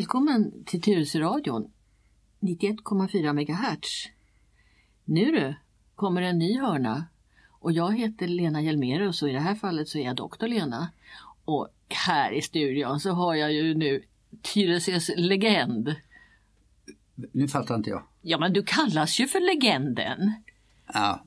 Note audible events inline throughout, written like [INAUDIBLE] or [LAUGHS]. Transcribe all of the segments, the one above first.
Välkommen till Tyresöradion 91,4 MHz. Nu du, kommer en ny hörna och jag heter Lena Hjelmerus och i det här fallet så är jag doktor Lena. Och här i studion så har jag ju nu Tyresös legend. Nu fattar inte jag. Ja men du kallas ju för legenden. Ja,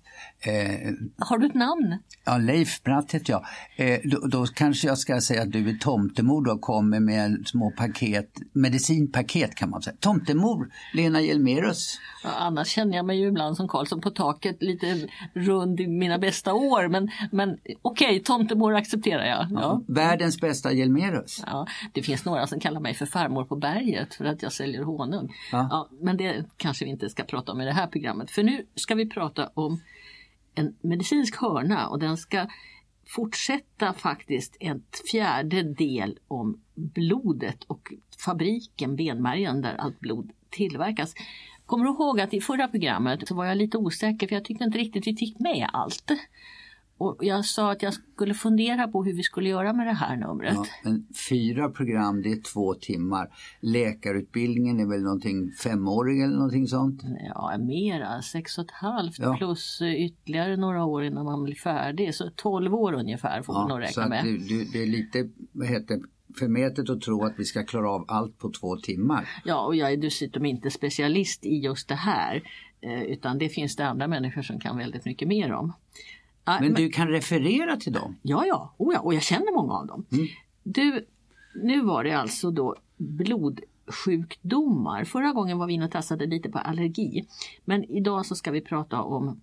eh, Har du ett namn? ja Leif Bratt heter jag. Eh, då, då kanske jag ska säga att du är tomtemor och kommer med små paket, medicinpaket kan man säga. Tomtemor, Lena Hjelmerus. Ja, annars känner jag mig ju ibland som Karlsson på taket, lite rund i mina bästa år. Men, men okej, tomtemor accepterar jag. Ja. Världens bästa Hjelmerus. Ja, det finns några som kallar mig för farmor på berget för att jag säljer honung. Ja. Ja, men det kanske vi inte ska prata om i det här programmet. För nu ska vi prata om en medicinsk hörna och den ska fortsätta faktiskt en fjärde del om blodet och fabriken, benmärgen där allt blod tillverkas. Kommer du ihåg att i förra programmet så var jag lite osäker för jag tyckte inte riktigt vi fick med allt. Och jag sa att jag skulle fundera på hur vi skulle göra med det här numret. Ja, men fyra program, det är två timmar. Läkarutbildningen är väl någonting femårig eller någonting sånt? Ja, mera. Sex och ett halvt Ja. plus eh, ytterligare några år innan man blir färdig. Så 12 år ungefär får man nog så räkna att med. du, du, det är lite vad heter, förmätet att tro att vi ska klara av allt på två timmar. Ja, och jag är dessutom inte specialist i just det här. eh, Utan det finns det andra människor som kan väldigt mycket mer om. Ja, Men du kan referera till dem. Ja, ja. Oh, ja, och jag känner många av dem. Mm. Du, nu var det alltså då blodsjukdomar. Förra gången var vi inne och tassade lite på allergi. Men idag så ska vi prata om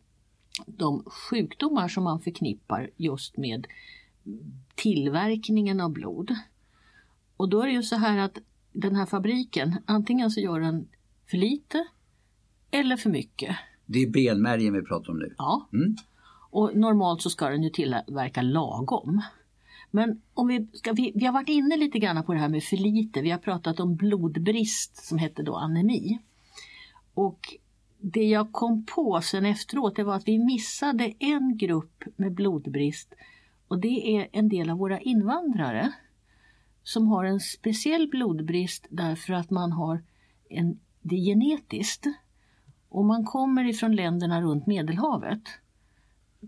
de sjukdomar som man förknippar just med tillverkningen av blod. Och då är det ju så här att den här fabriken, antingen så gör den för lite eller för mycket. Det är benmärgen vi pratar om nu. Ja. Mm. Och normalt så ska den ju tillverka lagom. Men om vi, ska, vi, vi har varit inne lite grann på det här med för lite. Vi har pratat om blodbrist som heter då anemi. Och det jag kom på sen efteråt det var att vi missade en grupp med blodbrist och det är en del av våra invandrare som har en speciell blodbrist därför att man har en, det är genetiskt. Och man kommer ifrån länderna runt Medelhavet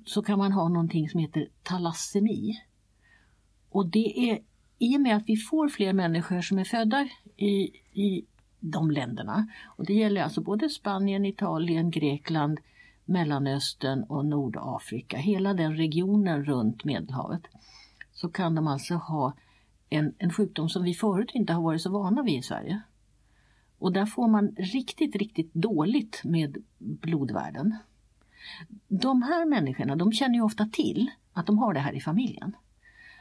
så kan man ha någonting som heter talassemi. Och det är i och med att vi får fler människor som är födda i, i de länderna. Och det gäller alltså både Spanien, Italien, Grekland, Mellanöstern och Nordafrika. Hela den regionen runt Medelhavet. Så kan de alltså ha en, en sjukdom som vi förut inte har varit så vana vid i Sverige. Och där får man riktigt, riktigt dåligt med blodvärden. De här människorna de känner ju ofta till att de har det här i familjen.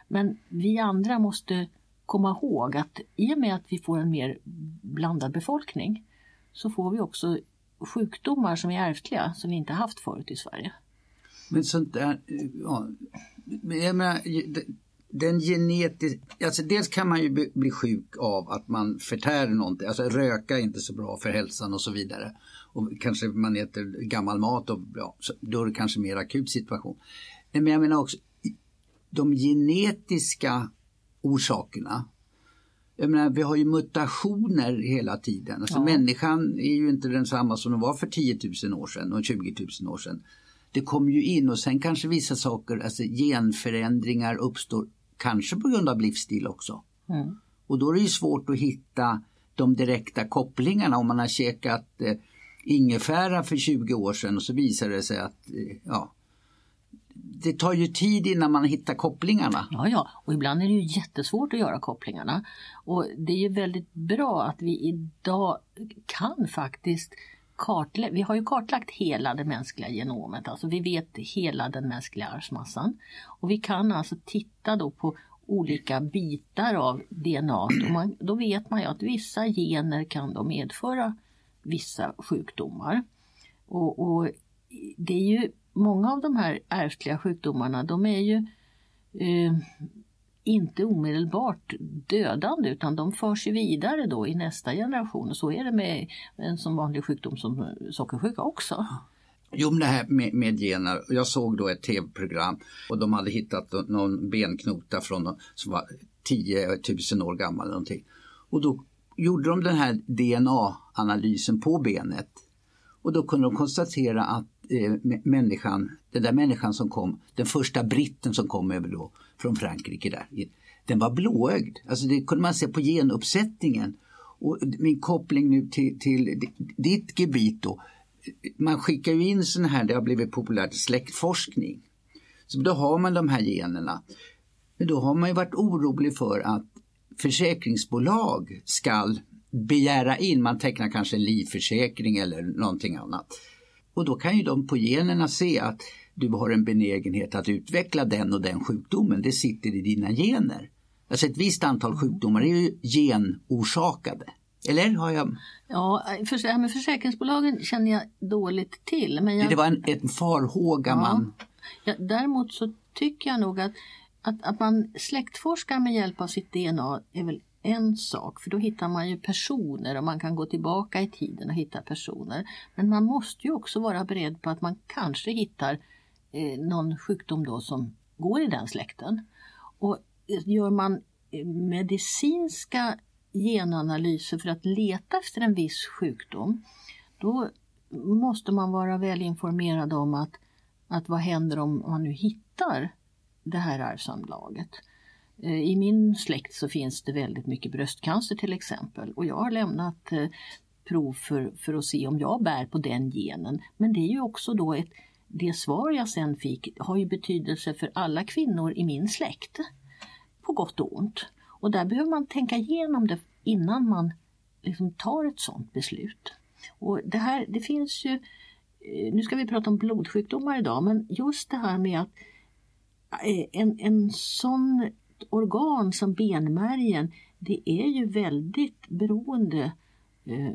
Men vi andra måste komma ihåg att i och med att vi får en mer blandad befolkning så får vi också sjukdomar som är ärftliga som vi inte haft förut i Sverige. Men sånt där, ja, jag menar, den genetisk, alltså dels kan man ju bli- bli sjuk av att man förtär någonting, alltså röka är inte så bra för hälsan och så vidare. Och kanske man äter gammal mat och ja, då är det kanske mer akut situation. Men jag menar också de genetiska orsakerna. Jag menar, vi har ju mutationer hela tiden. Alltså Ja. människan är ju inte densamma som den var för 10 000 år sedan och 20 000 år sedan. Det kommer ju in och sen kanske vissa saker, alltså genförändringar uppstår kanske på grund av livsstil också. Mm. Och då är det ju svårt att hitta de direkta kopplingarna om man har käkat eh, ingefära för 20 år sedan och så visar det sig att eh, ja, det tar ju tid innan man hittar kopplingarna. Ja, ja, och ibland är det ju jättesvårt att göra kopplingarna. Och det är ju väldigt bra att vi idag kan faktiskt kartlägga, vi har ju kartlagt hela det mänskliga genomet, alltså vi vet hela den mänskliga arvsmassan. Och vi kan alltså titta då på olika bitar av DNA och man, då vet man ju att vissa gener kan då medföra vissa sjukdomar. Och, och det är ju många av de här ärftliga sjukdomarna, de är ju eh, inte omedelbart dödande utan de förs vidare då i nästa generation. Och så är det med en sån vanlig sjukdom som sockersjuka också. Jo, men det här med, med gener. Jag såg då ett tv-program och de hade hittat någon benknota från någon, som var 10 000 år gammal någonting. Och då gjorde de den här dna DNA-analysen på benet och då kunde de konstatera att eh, människan, den där människan som kom, den första britten som kom över då från Frankrike där, den var blåögd. Alltså det kunde man se på genuppsättningen. Och min koppling nu till, till ditt gebit då, man skickar ju in sådana här, det har blivit populärt, släktforskning. Så då har man de här generna. Men då har man ju varit orolig för att försäkringsbolag skall begära in, man tecknar kanske en livförsäkring eller någonting annat. Och då kan ju de på generna se att du har en benägenhet att utveckla den och den sjukdomen. Det sitter i dina gener. Alltså ett visst antal sjukdomar är ju genorsakade. Eller har jag? Ja, för, här med försäkringsbolagen känner jag dåligt till. Men jag... Det var en, en farhåga ja. man... Ja, däremot så tycker jag nog att, att, att man släktforskar med hjälp av sitt DNA är väl en sak, för då hittar man ju personer och man kan gå tillbaka i tiden och hitta personer. Men man måste ju också vara beredd på att man kanske hittar eh, någon sjukdom då som går i den släkten. Och eh, gör man eh, medicinska genanalyser för att leta efter en viss sjukdom, då måste man vara väl informerad om att, att vad händer om man nu hittar det här arvsanlaget. Eh, I min släkt så finns det väldigt mycket bröstcancer till exempel och jag har lämnat eh, prov för, för att se om jag bär på den genen. Men det är ju också då ett, det svar jag sen fick har ju betydelse för alla kvinnor i min släkt. På gott och ont. Och där behöver man tänka igenom det innan man liksom tar ett sådant beslut. Och det här, det finns ju, eh, nu ska vi prata om blodsjukdomar idag, men just det här med att en, en sån organ som benmärgen, det är ju väldigt beroende eh,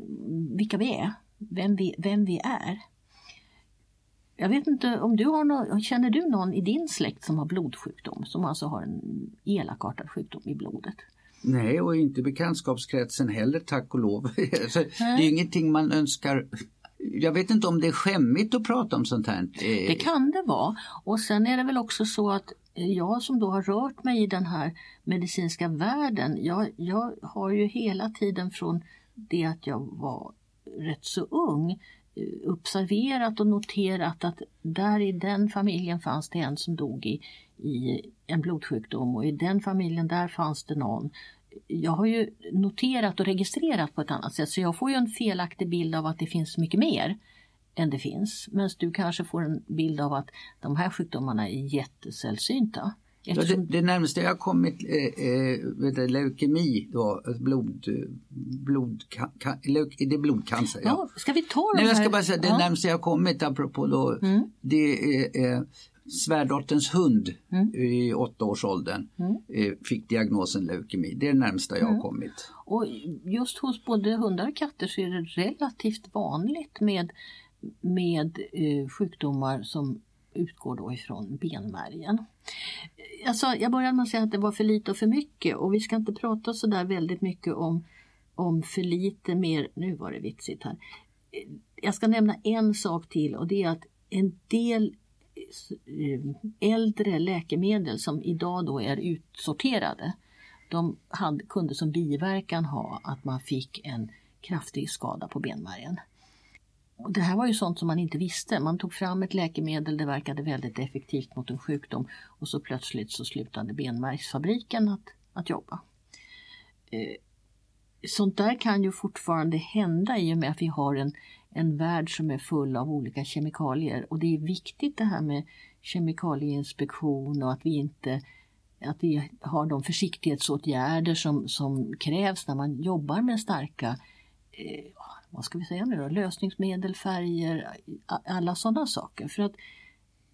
vilka vi är, vem vi, vem vi är. Jag vet inte om du har någon, känner du någon i din släkt som har blodsjukdom, som alltså har en elakartad sjukdom i blodet? Nej, och inte bekantskapskretsen heller tack och lov. [LAUGHS] det är ingenting man önskar jag vet inte om det är skämmigt att prata om sånt här. Det kan det vara. Och sen är det väl också så att jag som då har rört mig i den här medicinska världen, jag, jag har ju hela tiden från det att jag var rätt så ung eh, observerat och noterat att där i den familjen fanns det en som dog i, i en blodsjukdom och i den familjen där fanns det någon. Jag har ju noterat och registrerat på ett annat sätt så jag får ju en felaktig bild av att det finns mycket mer än det finns. Medan du kanske får en bild av att de här sjukdomarna är jättesällsynta. Eftersom... Ja, det, det närmaste jag har kommit eh, eh, leukemi, då, blod, blod, ka, leuk, det är blodcancer. Ja. ja. ska vi ta Nej, här? Jag ska bara säga, det ja. närmaste jag kommit apropå då, mm. det är eh, svärdotterns hund mm. i åttaårsåldern mm. eh, fick diagnosen leukemi. Det är det närmsta jag har mm. kommit. Och just hos både hundar och katter så är det relativt vanligt med med eh, sjukdomar som utgår då ifrån benmärgen. Eh, alltså, jag började med att säga att det var för lite och för mycket och vi ska inte prata så där väldigt mycket om, om för lite mer. Nu var det vitsigt här. Eh, jag ska nämna en sak till och det är att en del eh, äldre läkemedel som idag då är utsorterade de hade, kunde som biverkan ha att man fick en kraftig skada på benmärgen. Och det här var ju sånt som man inte visste. Man tog fram ett läkemedel, det verkade väldigt effektivt mot en sjukdom och så plötsligt så slutade benmärgsfabriken att, att jobba. Eh, sånt där kan ju fortfarande hända i och med att vi har en, en värld som är full av olika kemikalier och det är viktigt det här med kemikalieinspektion och att vi inte att vi har de försiktighetsåtgärder som, som krävs när man jobbar med starka eh, vad ska vi säga nu då, lösningsmedel, färger, alla sådana saker. För att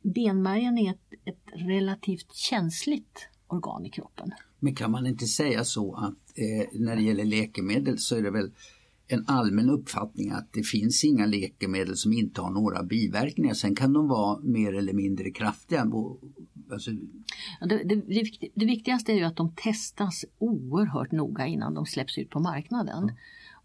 benmärgen är ett, ett relativt känsligt organ i kroppen. Men kan man inte säga så att eh, när det gäller läkemedel så är det väl en allmän uppfattning att det finns inga läkemedel som inte har några biverkningar. Sen kan de vara mer eller mindre kraftiga. Alltså... Det, det, det, viktigaste är ju att de testas oerhört noga innan de släpps ut på marknaden. Mm.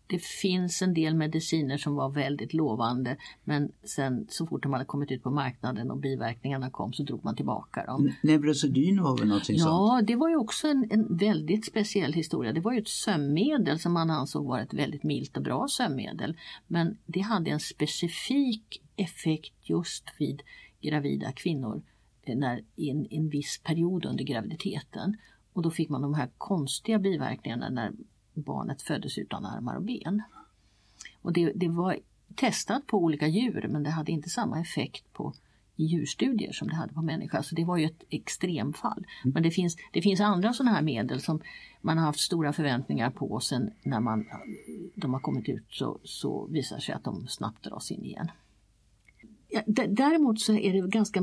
Det finns en del mediciner som var väldigt lovande men sen så fort de hade kommit ut på marknaden och biverkningarna kom så drog man tillbaka dem. Neurosedyn var väl någonting sånt? Ja, det var ju också en, en, väldigt speciell historia. Det var ju ett sömnmedel som man ansåg vara ett väldigt milt och bra sömnmedel. Men det hade en specifik effekt just vid gravida kvinnor eh, när, i en, en viss period under graviditeten. Och då fick man de här konstiga biverkningarna när barnet föddes utan armar och ben. Och det, det var testat på olika djur men det hade inte samma effekt på djurstudier som det hade på människa. Så det var ju ett extremfall. Mm. Men det finns, det finns andra sådana här medel som man har haft stora förväntningar på och sen när man, de har kommit ut så, så visar sig att de snabbt dras in igen. Ja, däremot så är det ganska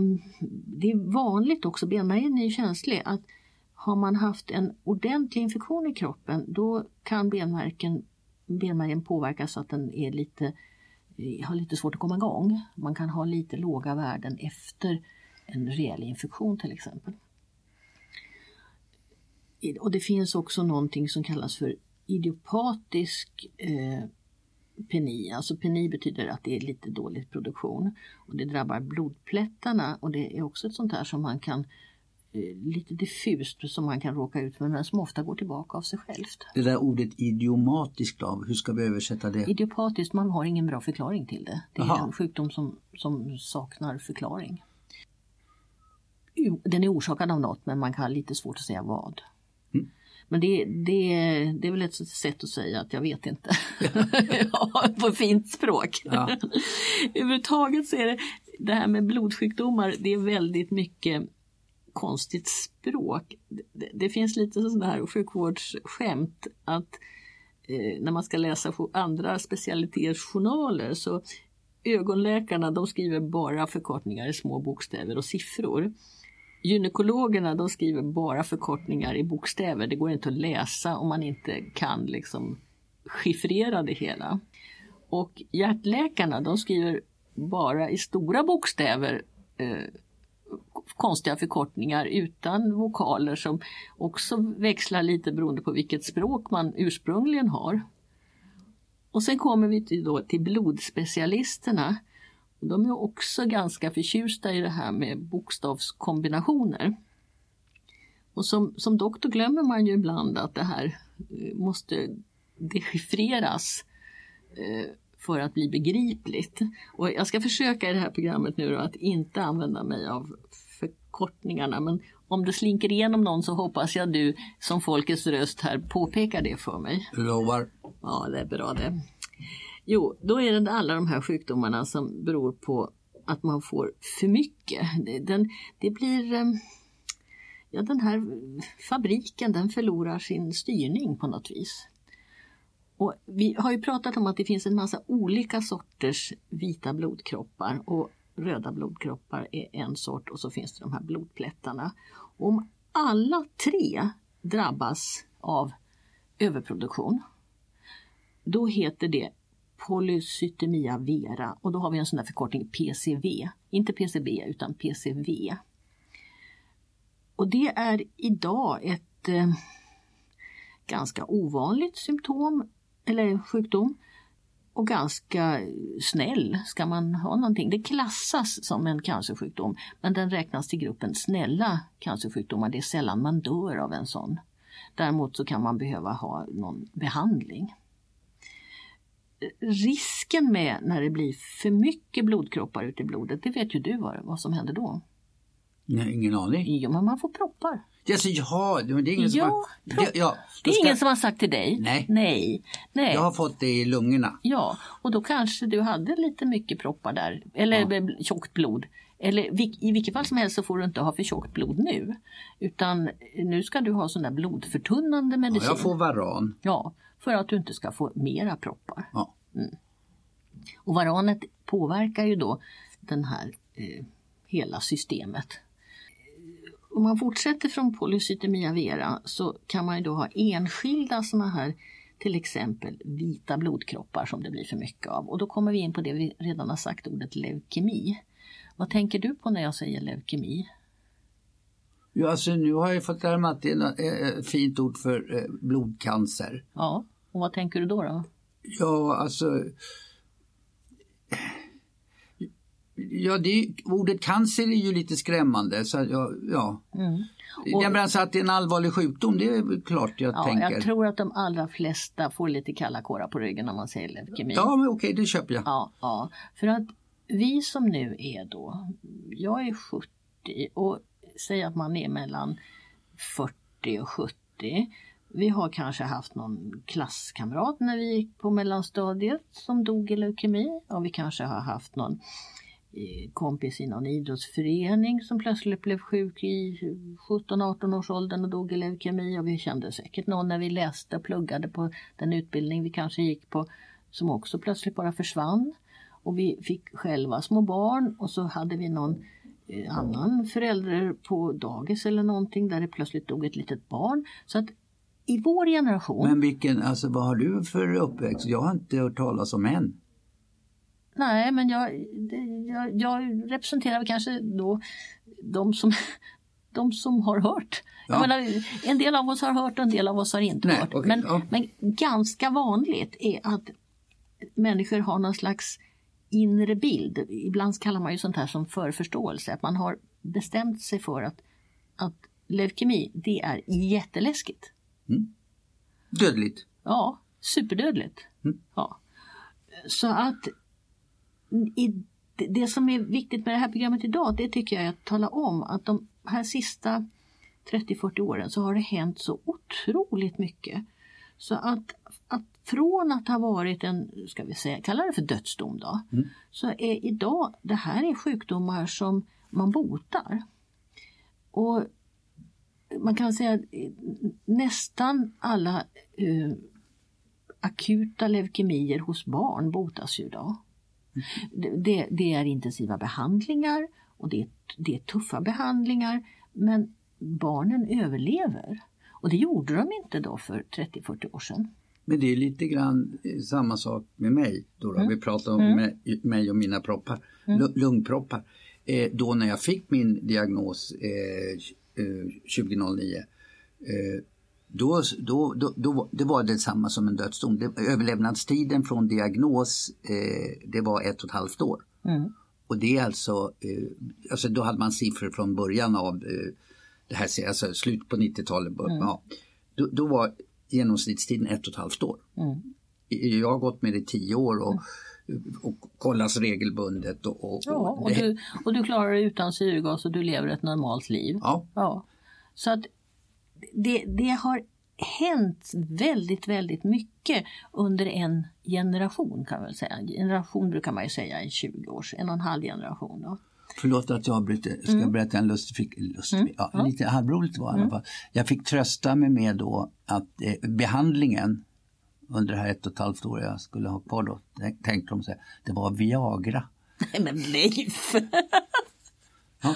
det är vanligt också, benmärgen är känslig, att har man haft en ordentlig infektion i kroppen då kan benmärgen, benmärgen påverkas så att den är lite, eh, har lite svårt att komma igång. Man kan ha lite låga värden efter en rejäl infektion till exempel. Och det finns också någonting som kallas för idiopatisk eh, peni. Alltså peni betyder att det är lite dålig produktion. Och Det drabbar blodplättarna och det är också ett sånt här som man kan lite diffust som man kan råka ut för men som ofta går tillbaka av sig självt. Det där ordet idiomatiskt då, hur ska vi översätta det? Idiopatiskt, man har ingen bra förklaring till det. Det är Aha. en sjukdom som, som saknar förklaring. Den är orsakad av något men man kan ha lite svårt att säga vad. Mm. Men det, det, det är väl ett sätt att säga att jag vet inte. ja, [LAUGHS] på fint språk. Ja. [LAUGHS] Överhuvudtaget så är det det här med blodsjukdomar, det är väldigt mycket konstigt språk. Det, det finns lite sådana här sjukvårdsskämt att eh, när man ska läsa andra specialitetsjournaler så ögonläkarna de skriver bara förkortningar i små bokstäver och siffror. Gynekologerna de skriver bara förkortningar i bokstäver. Det går inte att läsa om man inte kan liksom chiffrera det hela. Och hjärtläkarna de skriver bara i stora bokstäver eh, konstiga förkortningar utan vokaler som också växlar lite beroende på vilket språk man ursprungligen har. Och sen kommer vi till, då till blodspecialisterna. De är också ganska förtjusta i det här med bokstavskombinationer. Och som, som doktor glömmer man ju ibland att det här eh, måste dechiffreras eh, för att bli begripligt. Och jag ska försöka i det här programmet nu att inte använda mig av förkortningarna men om det slinker igenom någon så hoppas jag du som folkets röst här påpekar det för mig. Lovar. Ja, det är bra det. Jo, då är det alla de här sjukdomarna som beror på att man får för mycket. Den, det blir... Eh, ja, den här fabriken den förlorar sin styrning på något vis. Och vi har ju pratat om att det finns en massa olika sorters vita blodkroppar och röda blodkroppar är en sort och så finns det de här blodplättarna. Om alla tre drabbas av överproduktion då heter det polycytemia vera och då har vi en sån där förkortning PCV. Inte PCB utan PCV. Och det är idag ett eh, ganska ovanligt symptom eller sjukdom och ganska snäll ska man ha någonting. Det klassas som en cancersjukdom men den räknas till gruppen snälla cancersjukdomar. Det är sällan man dör av en sån. Däremot så kan man behöva ha någon behandling. Risken med när det blir för mycket blodkroppar ute i blodet, det vet ju du vad, vad som händer då. Nej, ingen aning. Jo, men man får proppar. Alltså, ja, det är ingen som har... Ja, ja, det är ska... ingen som har sagt till dig? Nej. Nej. Nej. Jag har fått det i lungorna. Ja, och då kanske du hade lite mycket proppar där. Eller ja. tjockt blod. Eller i vilket fall som helst så får du inte ha för tjockt blod nu. Utan nu ska du ha sån där blodförtunnande medicin. Ja, jag får varan. Ja, för att du inte ska få mera proppar. Ja. Mm. Och varanet påverkar ju då den här eh, hela systemet om man fortsätter från polycytemia vera så kan man ju då ha enskilda sådana här till exempel vita blodkroppar som det blir för mycket av. Och då kommer vi in på det vi redan har sagt, ordet leukemi. Vad tänker du på när jag säger leukemi? Ja, alltså nu har jag fått lära mig att det är ett fint ord för blodcancer. Ja, och vad tänker du då? då? Ja, alltså... Ja, det, ordet cancer är ju lite skrämmande. Så ja, ja. Mm. Jag menar alltså att det är en allvarlig sjukdom, det är klart jag Ja, tänker. jag tror att de allra flesta får lite kalla kårar på ryggen när man säger leukemi. Ja, men okej, det köper jag. Ja, ja, för att vi som nu är då, jag är 70 och säg att man är mellan 40 och 70. Vi har kanske haft någon klasskamrat när vi gick på mellanstadiet som dog i leukemi och vi kanske har haft någon kompis i någon idrottsförening som plötsligt blev sjuk i 17-18 års åldern och dog i leukemi och vi kände säkert någon när vi läste och pluggade på den utbildning vi kanske gick på som också plötsligt bara försvann. Och vi fick själva små barn och så hade vi någon eh, annan förälder på dagis eller någonting där det plötsligt dog ett litet barn. Så att i vår generation, Men vilken, alltså vad har du för uppväxt? Jag har inte hört talas om en nej men jag, jag, jag representerar kanske då de som, [LAUGHS] de som har hört. Ja. menar, en del av oss har hört och en del av oss har inte Nej, hört. okej, men, ja. men ganska vanligt är att människor har någon slags inre bild. Ibland kallar man ju sånt här som förförståelse. Att man har bestämt sig för att, att leukemi, det är jätteläskigt. Dödligt. Ja, superdödligt. Mm. Ja. Så att i, det- som är viktigt med det här programmet idag, det tycker jag är att tala om att de här sista 30-40 åren så har det hänt så otroligt mycket. Så att, att från att ha varit en, ska vi säga, kalla det för dödsdom då, Mm. så är idag, det här är sjukdomar som man botar. Och man kan säga att nästan alla eh, akuta leukemier hos barn botas ju idag. Det, det, är intensiva behandlingar och det, är- det är tuffa behandlingar men barnen överlever. Och det gjorde de inte då för 30-40 år sedan. Men det är lite grann eh, samma sak med mig. Då då. Mm. Vi pratar om Mm. mig, och mina proppar, lu- lungproppar. Eh, då när jag fick min diagnos eh, eh, 2009 eh, då, då, då, då, det var det samma som en dödsdom. Det, överlevnadstiden från diagnos eh, det var ett och ett halvt år. Mm. Och det är alltså, eh, alltså då hade man siffror från början av eh, det här, alltså slut på 90-talet. Mm. Ja. Då, då var genomsnittstiden ett och ett halvt år. Mm. Jag har gått med det i tio år och, och kollas regelbundet. Och, och, Ja, och, det- du, och du klarar dig utan syrgas och du lever ett normalt liv. ja, Ja. Så att det, det har hänt väldigt, väldigt mycket under en generation kan man väl säga. En generation brukar man ju säga i 20 års, en och en halv generation. Då. Förlåt att jag avbryter. Ska jag berätta en lustig, fick, lustig Mm. ja, Ja. lite halvroligt var det i alla fall. Jag fick trösta mig med då att eh, behandlingen under det här ett och ett halvt år jag skulle ha kvar då, tänk- tänkte de sig, det var Viagra. [LAUGHS] Nej men Leif! [LAUGHS] Ja.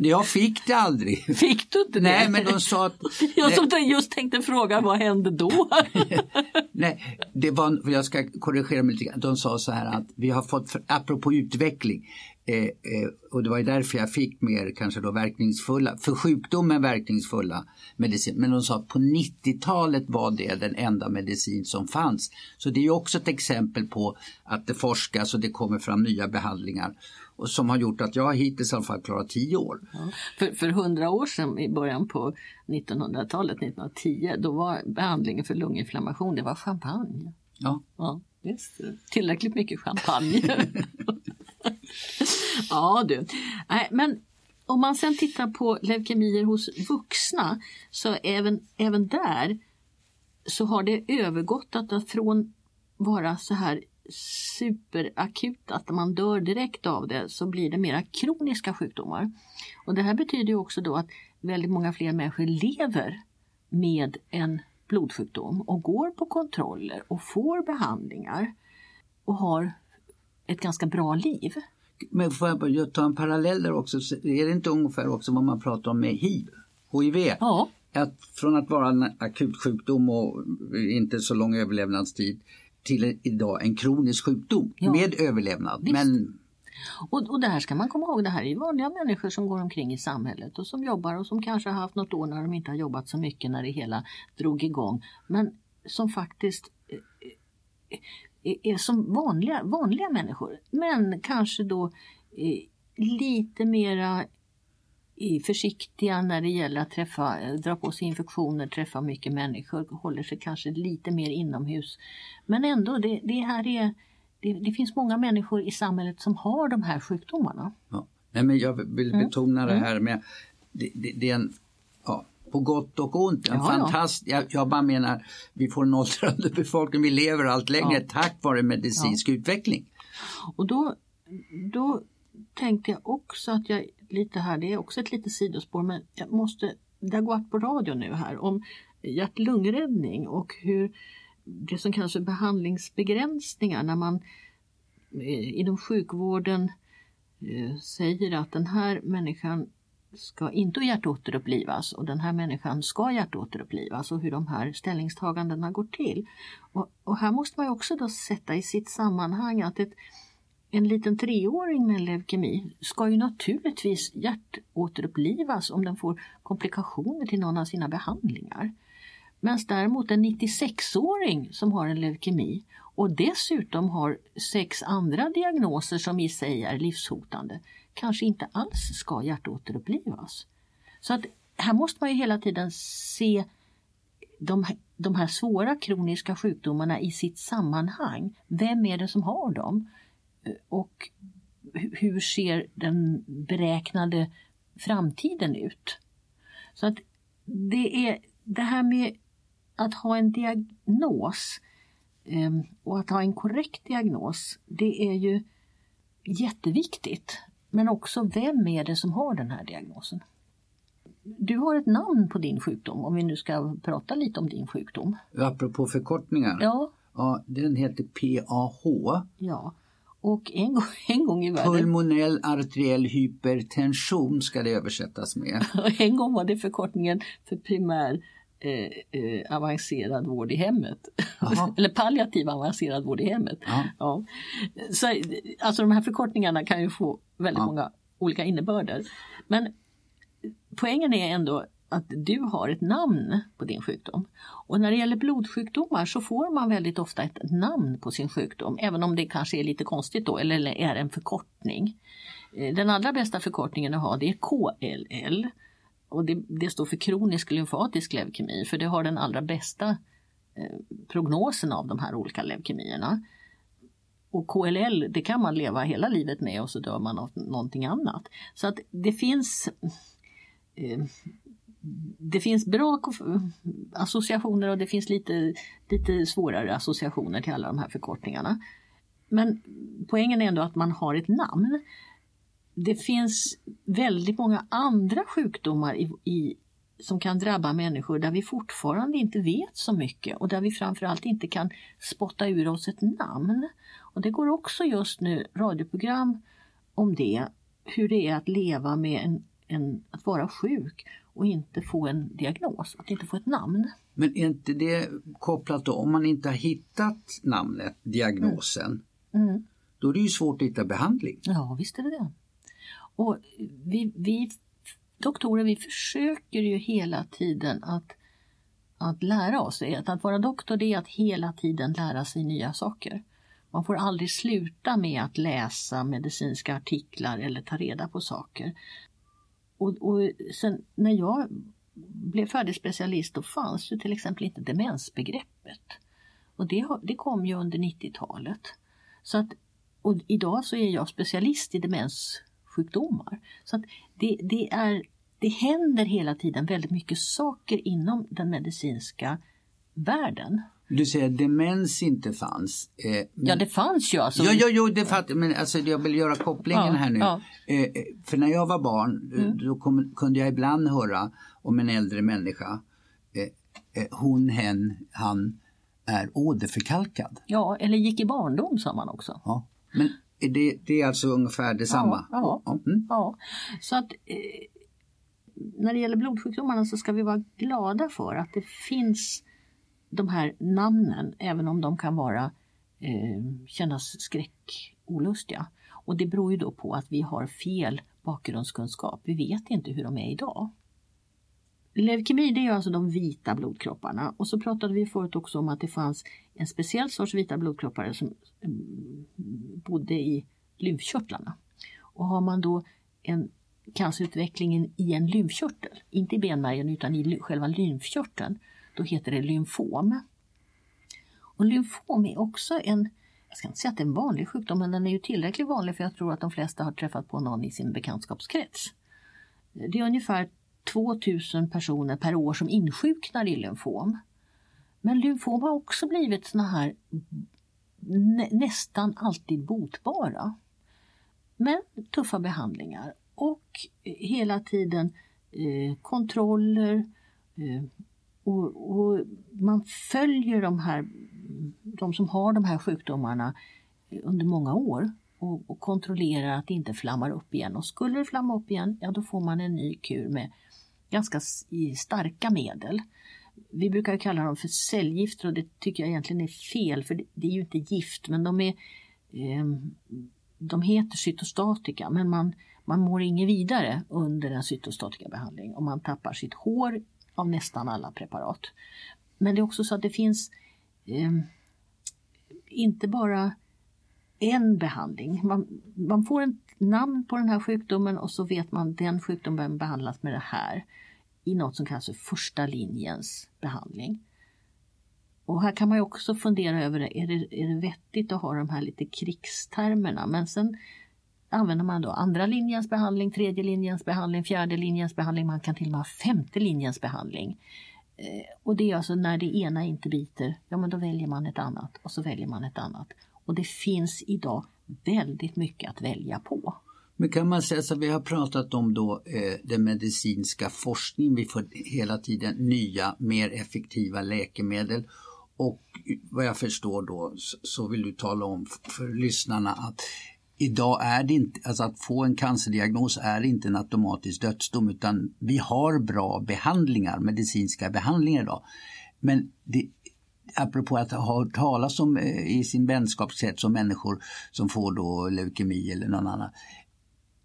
Jag fick det aldrig. [LAUGHS] Fick du inte det? Nej, men de sa att... [LAUGHS] Jag som just tänkte fråga vad hände då? [LAUGHS] Nej, det var, jag ska korrigera mig lite grann. De sa så här att vi har fått, för, apropå utveckling, eh, eh, och det var ju därför jag fick mer kanske då verkningsfulla, för sjukdomen verkningsfulla medicin. Men de sa att på 90-talet var det den enda medicin som fanns. Så det är ju också ett exempel på att det forskas och det kommer fram nya behandlingar. Och som har gjort att jag hittills i alla fall klarat 10 år. för, för hundra år sedan i början på 1900-talet, 1910, då var behandlingen för lunginflammation, det var champagne. Ja. Ja, visst. Tillräckligt mycket champagne. [LAUGHS] ja du. Nej, men om man sen tittar på leukemier hos vuxna så även, även där så har det övergått att från vara så här superakut, att man dör direkt av det, så blir det mera kroniska sjukdomar. Och det här betyder ju också då att väldigt många fler människor lever med en blodsjukdom och går på kontroller och får behandlingar och har ett ganska bra liv. Men får jag bara ta en parallell där också, så är det inte ungefär också vad man pratar om med hiv? HIV? Ja, Att från att vara en akut sjukdom och inte så lång överlevnadstid till idag en kronisk sjukdom Ja. med överlevnad. Visst. Men och, och det här ska man komma ihåg, det här är ju vanliga människor som går omkring i samhället och som jobbar och som kanske har haft något år när de inte har jobbat så mycket när det hela drog igång. Men som faktiskt eh, är, är som vanliga, vanliga människor. Men kanske då eh, lite mera försiktiga när det gäller att träffa, dra på sig infektioner, träffa mycket människor, håller sig kanske lite mer inomhus. Men ändå, det, det här är, det, det finns många människor i samhället som har de här sjukdomarna. Ja. Nej, men jag vill Mm. betona det här med det, det, det är en, ja, på gott och ont, en Ja, ja. fantast, jag, jag bara menar vi får en åldrande [LAUGHS] befolkning, vi lever allt längre Ja. tack vare medicinsk utveckling. Och då, då tänkte jag också att jag lite här, det är också ett litet sidospår, men jag måste, det har gått på radio nu här om hjärt-lungräddning och hur det som kallas för behandlingsbegränsningar när man eh, inom sjukvården eh, säger att den här människan ska inte hjärtåterupplivas och den här människan ska hjärtåterupplivas och hur de här ställningstagandena går till. Och, och här måste man ju också då sätta i sitt sammanhang att ett, en liten treåring med leukemi ska ju naturligtvis hjärtåterupplivas om den får komplikationer till någon av sina behandlingar. Medan däremot en 96-åring som har en leukemi och dessutom har sex andra diagnoser som i sig är livshotande kanske inte alls ska hjärtåterupplivas. Så att här måste man ju hela tiden se de, de här svåra kroniska sjukdomarna i sitt sammanhang. Vem är det som har dem? Och hu- hur ser den beräknade framtiden ut? Så att det är det här med att ha en diagnos eh, och att ha en korrekt diagnos, det är ju jätteviktigt. Men också vem är det som har den här diagnosen? Du har ett namn på din sjukdom, om vi nu ska prata lite om din sjukdom. Apropå förkortningar, Ja, ja, den heter PAH, ja. Och en gång, [LAUGHS] en gång i världen, pulmonell arteriell hypertension ska det översättas med. [LAUGHS] en gång var det förkortningen för primär eh, eh, avancerad vård i hemmet. [LAUGHS] Eller palliativ avancerad vård i hemmet. Ja. Ja. Så, alltså de här förkortningarna kan ju få väldigt Ja. många olika innebörder. Men poängen är ändå att du har ett namn på din sjukdom. Och när det gäller blodsjukdomar så får man väldigt ofta ett namn på sin sjukdom, även om det kanske är lite konstigt då, eller är en förkortning. Eh, den allra bästa förkortningen att ha det är KLL. Och det, det står för kronisk lymfatisk leukemi, för det har den allra bästa eh, prognosen av de här olika leukemierna. Och KLL, det kan man leva hela livet med och så dör man av någonting annat. Så att det finns eh, det finns bra associationer och det finns lite, lite svårare associationer till alla de här förkortningarna. Men poängen är ändå att man har ett namn. Det finns väldigt många andra sjukdomar i, i, som kan drabba människor där vi fortfarande inte vet så mycket och där vi framförallt inte kan spotta ur oss ett namn. Och det går också just nu radioprogram om det, hur det är att leva med en, en, att vara sjuk och inte få en diagnos, att inte få ett namn. Men är inte det kopplat då, om man inte har hittat namnet, diagnosen, Mm. då är det ju svårt att hitta behandling. Ja, visst är det det. Och vi, vi doktorer, vi försöker ju hela tiden att, att lära oss. Att, att vara doktor det är att hela tiden lära sig nya saker. Man får aldrig sluta med att läsa medicinska artiklar eller ta reda på saker. Och, och sen när jag blev färdig specialist då fanns ju till exempel inte demensbegreppet. Och det, det kom ju under 90-talet. Så att, och idag så är jag specialist i demenssjukdomar. Så att det, det, är, det händer hela tiden väldigt mycket saker inom den medicinska världen. Du säger att demens inte fanns. Eh, men, Ja, det fanns ju alltså. ja, ja, jo, det fattar men alltså jag vill göra kopplingen Ja, här nu. ja. Eh, eh, för när jag var barn, eh, Mm. då kom, kunde jag ibland höra om en äldre människa. Eh, eh, hon, hen, han är åderförkalkad. Ja, eller gick i barndom sa man också. Ja. Men det, det är alltså ungefär detsamma? Ja, ja. Mm. Ja, så att när det gäller blodsjukdomarna så ska vi vara glada för att det finns de här namnen, även om de kan vara eh, kännas skräckolustiga. Och det beror ju då på att vi har fel bakgrundskunskap. Vi vet inte hur de är idag. Leukemi det är alltså de vita blodkropparna och så pratade vi förut också om att det fanns en speciell sorts vita blodkroppar som mm, bodde i lymfkörtlarna. Och har man då en cancerutvecklingen i en lymfkörtel, inte i benmärgen utan i själva lymfkörteln, då heter det lymfom. Och lymfom är också en, jag ska inte säga att det är en vanlig sjukdom, men den är ju tillräckligt vanlig för jag tror att de flesta har träffat på någon i sin bekantskapskrets. Det är ungefär 2000 personer per år som insjuknar i lymfom. Men lymfom har också blivit såna här nä nästan alltid botbara. Men tuffa behandlingar och hela tiden eh, kontroller eh, och, och, man följer de här, de som har de här sjukdomarna under många år och, och kontrollerar att det inte flammar upp igen. Och skulle det flamma upp igen, ja då får man en ny kur med ganska starka medel. Vi brukar kalla dem för cellgifter och det tycker jag egentligen är fel för det är ju inte gift men de är eh, de heter cytostatika men man, man mår inget vidare under en cytostatikabehandling och man tappar sitt hår av nästan alla preparat. Men det är också så att det finns eh, inte bara en behandling. Man, man får ett namn på den här sjukdomen och så vet man att den sjukdomen behandlas med det här i något som kallas för första linjens behandling. Och här kan man ju också fundera över, är det, är det vettigt att ha de här lite krigstermerna? Men sen använder man då andra linjens behandling, tredje linjens behandling, fjärde linjens behandling, man kan till och med ha femte linjens behandling. Eh, och det är alltså när det ena inte biter, ja men då väljer man ett annat och så väljer man ett annat. Och det finns idag väldigt mycket att välja på. Men kan man säga så att vi har pratat om då eh, den medicinska forskningen, vi får hela tiden nya mer effektiva läkemedel och vad jag förstår då så vill du tala om för lyssnarna att idag är det inte, alltså att få en cancerdiagnos är inte en automatisk dödsdom utan vi har bra behandlingar, medicinska behandlingar idag. Men det, apropå att ha hört talas om eh, i sin vänskapskrets om människor som får då leukemi eller någon annan.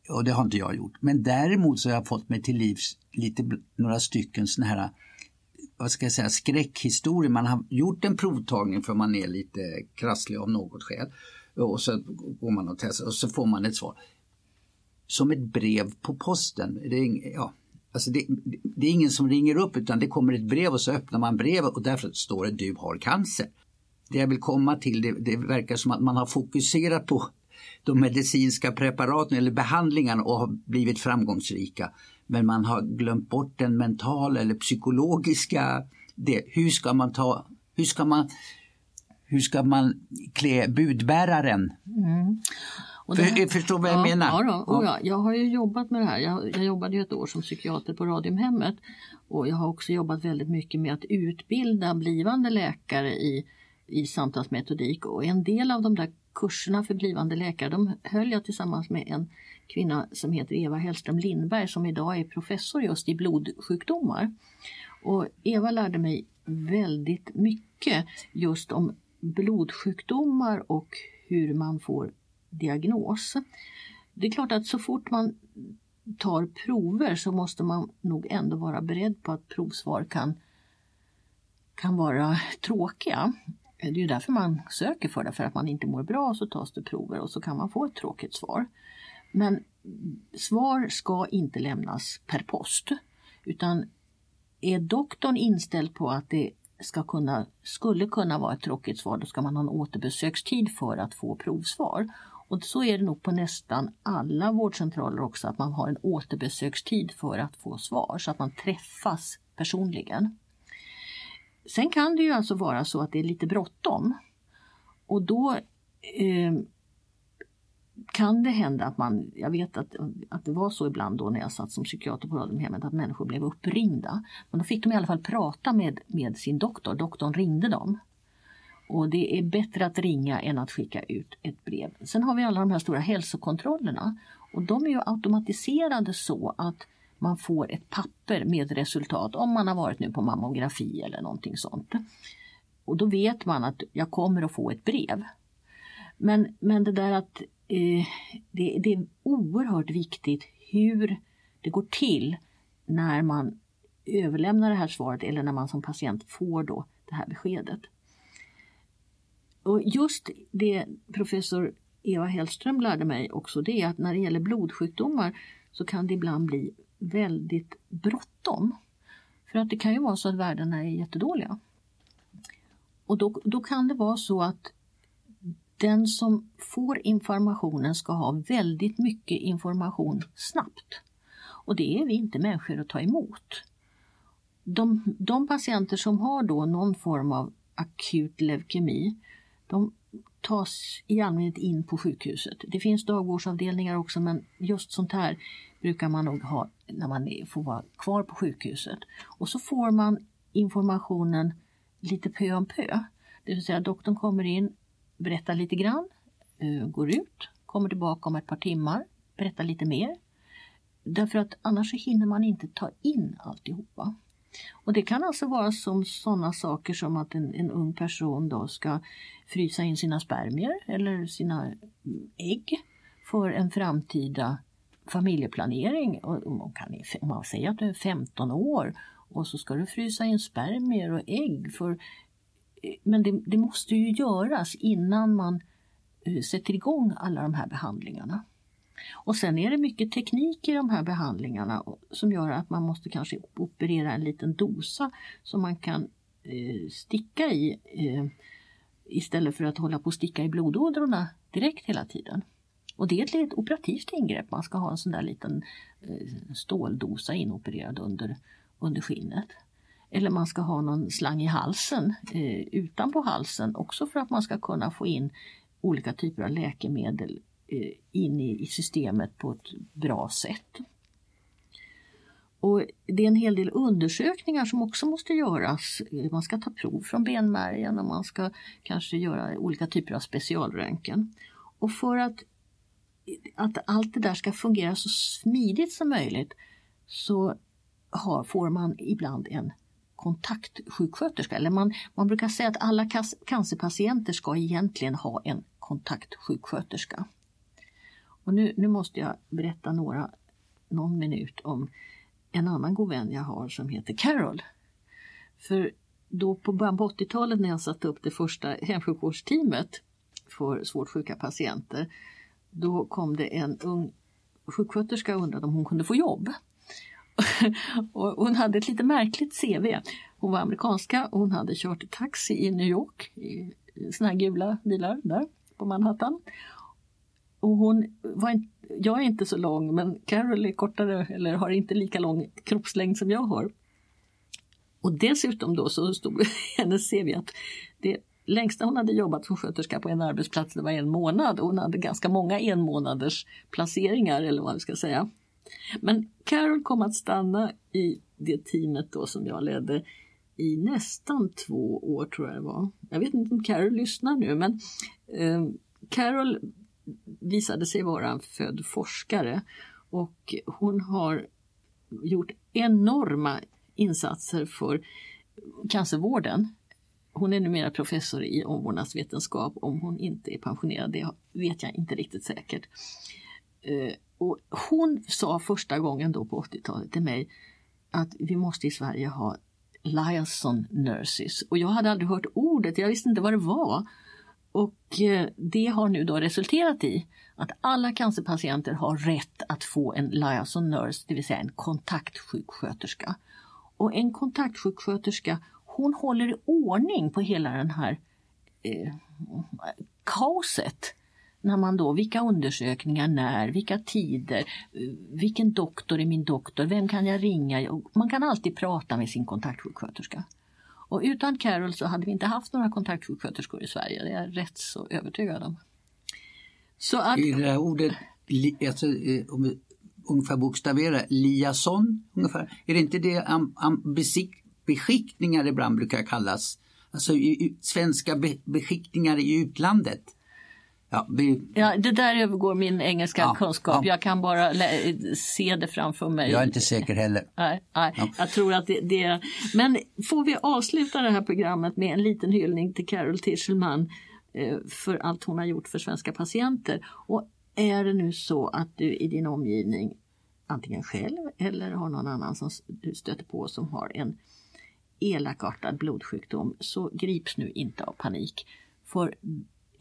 Och det har inte jag gjort. Men däremot så har jag fått mig till livs lite, några stycken sådana här vad ska jag säga, skräckhistorier. Man har gjort en provtagning för man är lite krasslig av något skäl. Och så går man och testar och så får man ett svar. Som ett brev på posten. Det är, ja, alltså det, det är ingen som ringer upp utan det kommer ett brev och så öppnar man brevet och därför står det du har cancer. Det jag vill komma till, det, det verkar som att man har fokuserat på de medicinska preparaten eller behandlingarna och har blivit framgångsrika. Men man har glömt bort den mentala eller psykologiska det. Hur ska man ta, hur ska man, hur ska man klä budbäraren? Mm. Och För, här, förstår vad jag ja, menar? Ja, då, ja, jag har ju jobbat med det här. Jag, jag jobbade ju ett år som psykiater på Radiumhemmet och jag har också jobbat väldigt mycket med att utbilda blivande läkare i, i samtalsmetodik och en del av de där kurserna för blivande läkare de höll jag tillsammans med en kvinna som heter Eva Hellström Lindberg som idag är professor just i blodsjukdomar. Och Eva lärde mig väldigt mycket just om blodsjukdomar och hur man får diagnos. Det är klart att så fort man tar prover så måste man nog ändå vara beredd på att provsvar kan, kan vara tråkiga. Det är ju därför man söker för det, för att man inte mår bra så tas det prover och så kan man få ett tråkigt svar. Men svar ska inte lämnas per post utan är doktorn inställd på att det ska kunna, skulle kunna vara ett tråkigt svar då ska man ha en återbesökstid för att få provsvar. Och så är det nog på nästan alla vårdcentraler också att man har en återbesökstid för att få svar så att man träffas personligen. Sen kan det ju alltså vara så att det är lite bråttom och då eh, kan det hända att man, jag vet att, att det var så ibland då när jag satt som psykiater på Radiumhemmet att människor blev uppringda. Men då fick de i alla fall prata med, med sin doktor, doktorn ringde dem. Och det är bättre att ringa än att skicka ut ett brev. Sen har vi alla de här stora hälsokontrollerna och de är ju automatiserade så att man får ett papper med resultat om man har varit nu på mammografi eller någonting sånt. Och då vet man att jag kommer att få ett brev. Men, men det där att eh, det, det är oerhört viktigt hur det går till när man överlämnar det här svaret eller när man som patient får då det här beskedet. Och just det professor Eva Hellström lärde mig också det är att när det gäller blodsjukdomar så kan det ibland bli väldigt bråttom. För att det kan ju vara så att värdena är jättedåliga. Och då, då kan det vara så att den som får informationen ska ha väldigt mycket information snabbt. Och det är vi inte människor att ta emot. De, de patienter som har då någon form av akut leukemi, de tas i allmänhet in på sjukhuset. Det finns dagvårdsavdelningar också men just sånt här brukar man nog ha när man får vara kvar på sjukhuset. Och så får man informationen lite pö om pö. Det vill säga doktorn kommer in, berättar lite grann, eh, går ut, kommer tillbaka om ett par timmar, berättar lite mer. Därför att annars så hinner man inte ta in alltihopa. Och det kan alltså vara som sådana saker som att en, en, ung person då ska frysa in sina spermier eller sina mm, ägg för en framtida familjeplanering. Och man, kan, om man säger att du är 15 år och så ska du frysa in spermier och ägg. För, men det, det måste ju göras innan man eh, sätter igång alla de här behandlingarna. Och sen är det mycket teknik i de här behandlingarna som gör att man måste kanske operera en liten dosa som man kan eh, sticka i eh, istället för att hålla på att sticka i blodådrorna direkt hela tiden. Och det är ett litet operativt ingrepp. Man ska ha en sån där liten eh, ståldosa inopererad under, under skinnet. Eller man ska ha någon slang i halsen, eh, utanpå halsen, också för att man ska kunna få in olika typer av läkemedel Eh, in i, systemet på ett bra sätt. Och det är en hel del undersökningar som också måste göras. Eh, man ska ta prov från benmärgen och man ska kanske göra olika typer av specialröntgen. Och för att, att allt det där ska fungera så smidigt som möjligt så har, får man ibland en kontaktsjuksköterska. Eller man, man brukar säga att alla cancerpatienter ska egentligen ha en kontaktsjuksköterska. Och nu, nu måste jag berätta några, någon minut om en annan god vän jag har som heter Carol. För då på början på 80-talet när jag satte upp det första hemsjukvårdsteamet för svårt sjuka patienter, då kom det en ung sjuksköterska och undrade om hon kunde få jobb. [LAUGHS] och hon hade ett lite märkligt CV. Hon var amerikanska och hon hade kört taxi i New York i såna här gula bilar där på Manhattan. Och hon var inte, jag är inte så lång men Carol är kortare eller har inte lika lång kroppslängd som jag har. Och dessutom då så stod i [LAUGHS] hennes CV att det längsta hon hade jobbat som sköterska på en arbetsplats det var en månad och hon hade ganska många en månaders placeringar eller vad vi ska säga. Men Carol kom att stanna i det teamet då som jag ledde i nästan två år tror jag det var. Jag vet inte om Carol lyssnar nu men eh, Carol visade sig vara en född forskare och hon har gjort enorma insatser för cancervården. Hon är numera professor i omvårdnadsvetenskap. Om hon inte är pensionerad, det vet jag inte riktigt säkert. Eh, och hon sa första gången då på 80-talet till mig att vi måste i Sverige ha liaison nurses. Och jag hade aldrig hört ordet, jag visste inte vad det var. Och eh, det har nu då resulterat i att alla cancerpatienter har rätt att få en liaison nurse, det vill säga en kontaktsjuksköterska. Och en kontaktsjuksköterska hon håller i ordning på hela den här eh, kaoset. När man då, vilka undersökningar, när, vilka tider, eh, vilken doktor är min doktor, vem kan jag ringa? Man kan alltid prata med sin kontaktsjuksköterska. Och utan Carol så hade vi inte haft några kontaktsjuksköterskor i Sverige, det är jag rätt så övertygad om. Så att, I det här ordet, alltså, eh, om vi ungefär bokstavera, liaison, ungefär, är det inte det am, am, besikt, beskickningar ibland brukar kallas? Alltså i, i, svenska be, beskickningar i utlandet. Ja, vi... ja, det där övergår min engelska ja, kunskap. Ja. Jag kan bara se det framför mig. Jag är inte säker heller. Nej, nej. Ja. Jag tror att det, det, Men får vi avsluta det här programmet med en liten hyllning till Carol Tischelman eh, för allt hon har gjort för svenska patienter. Och är det nu så att du i din omgivning antingen själv eller har någon annan som du stöter på som har en elakartad blodsjukdom så grips nu inte av panik. För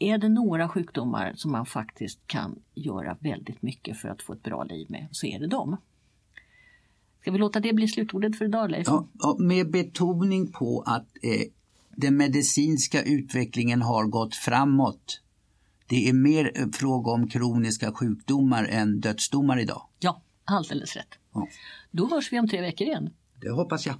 är det några sjukdomar som man faktiskt kan göra väldigt mycket för att få ett bra liv med så är det dem. Ska vi låta det bli slutordet för idag Leif? Ja, med betoning på att eh, den medicinska utvecklingen har gått framåt. Det är mer eh, fråga om kroniska sjukdomar än dödsdomar idag. Ja, alldeles rätt. Ja. Då hörs vi om tre veckor igen. Det hoppas jag.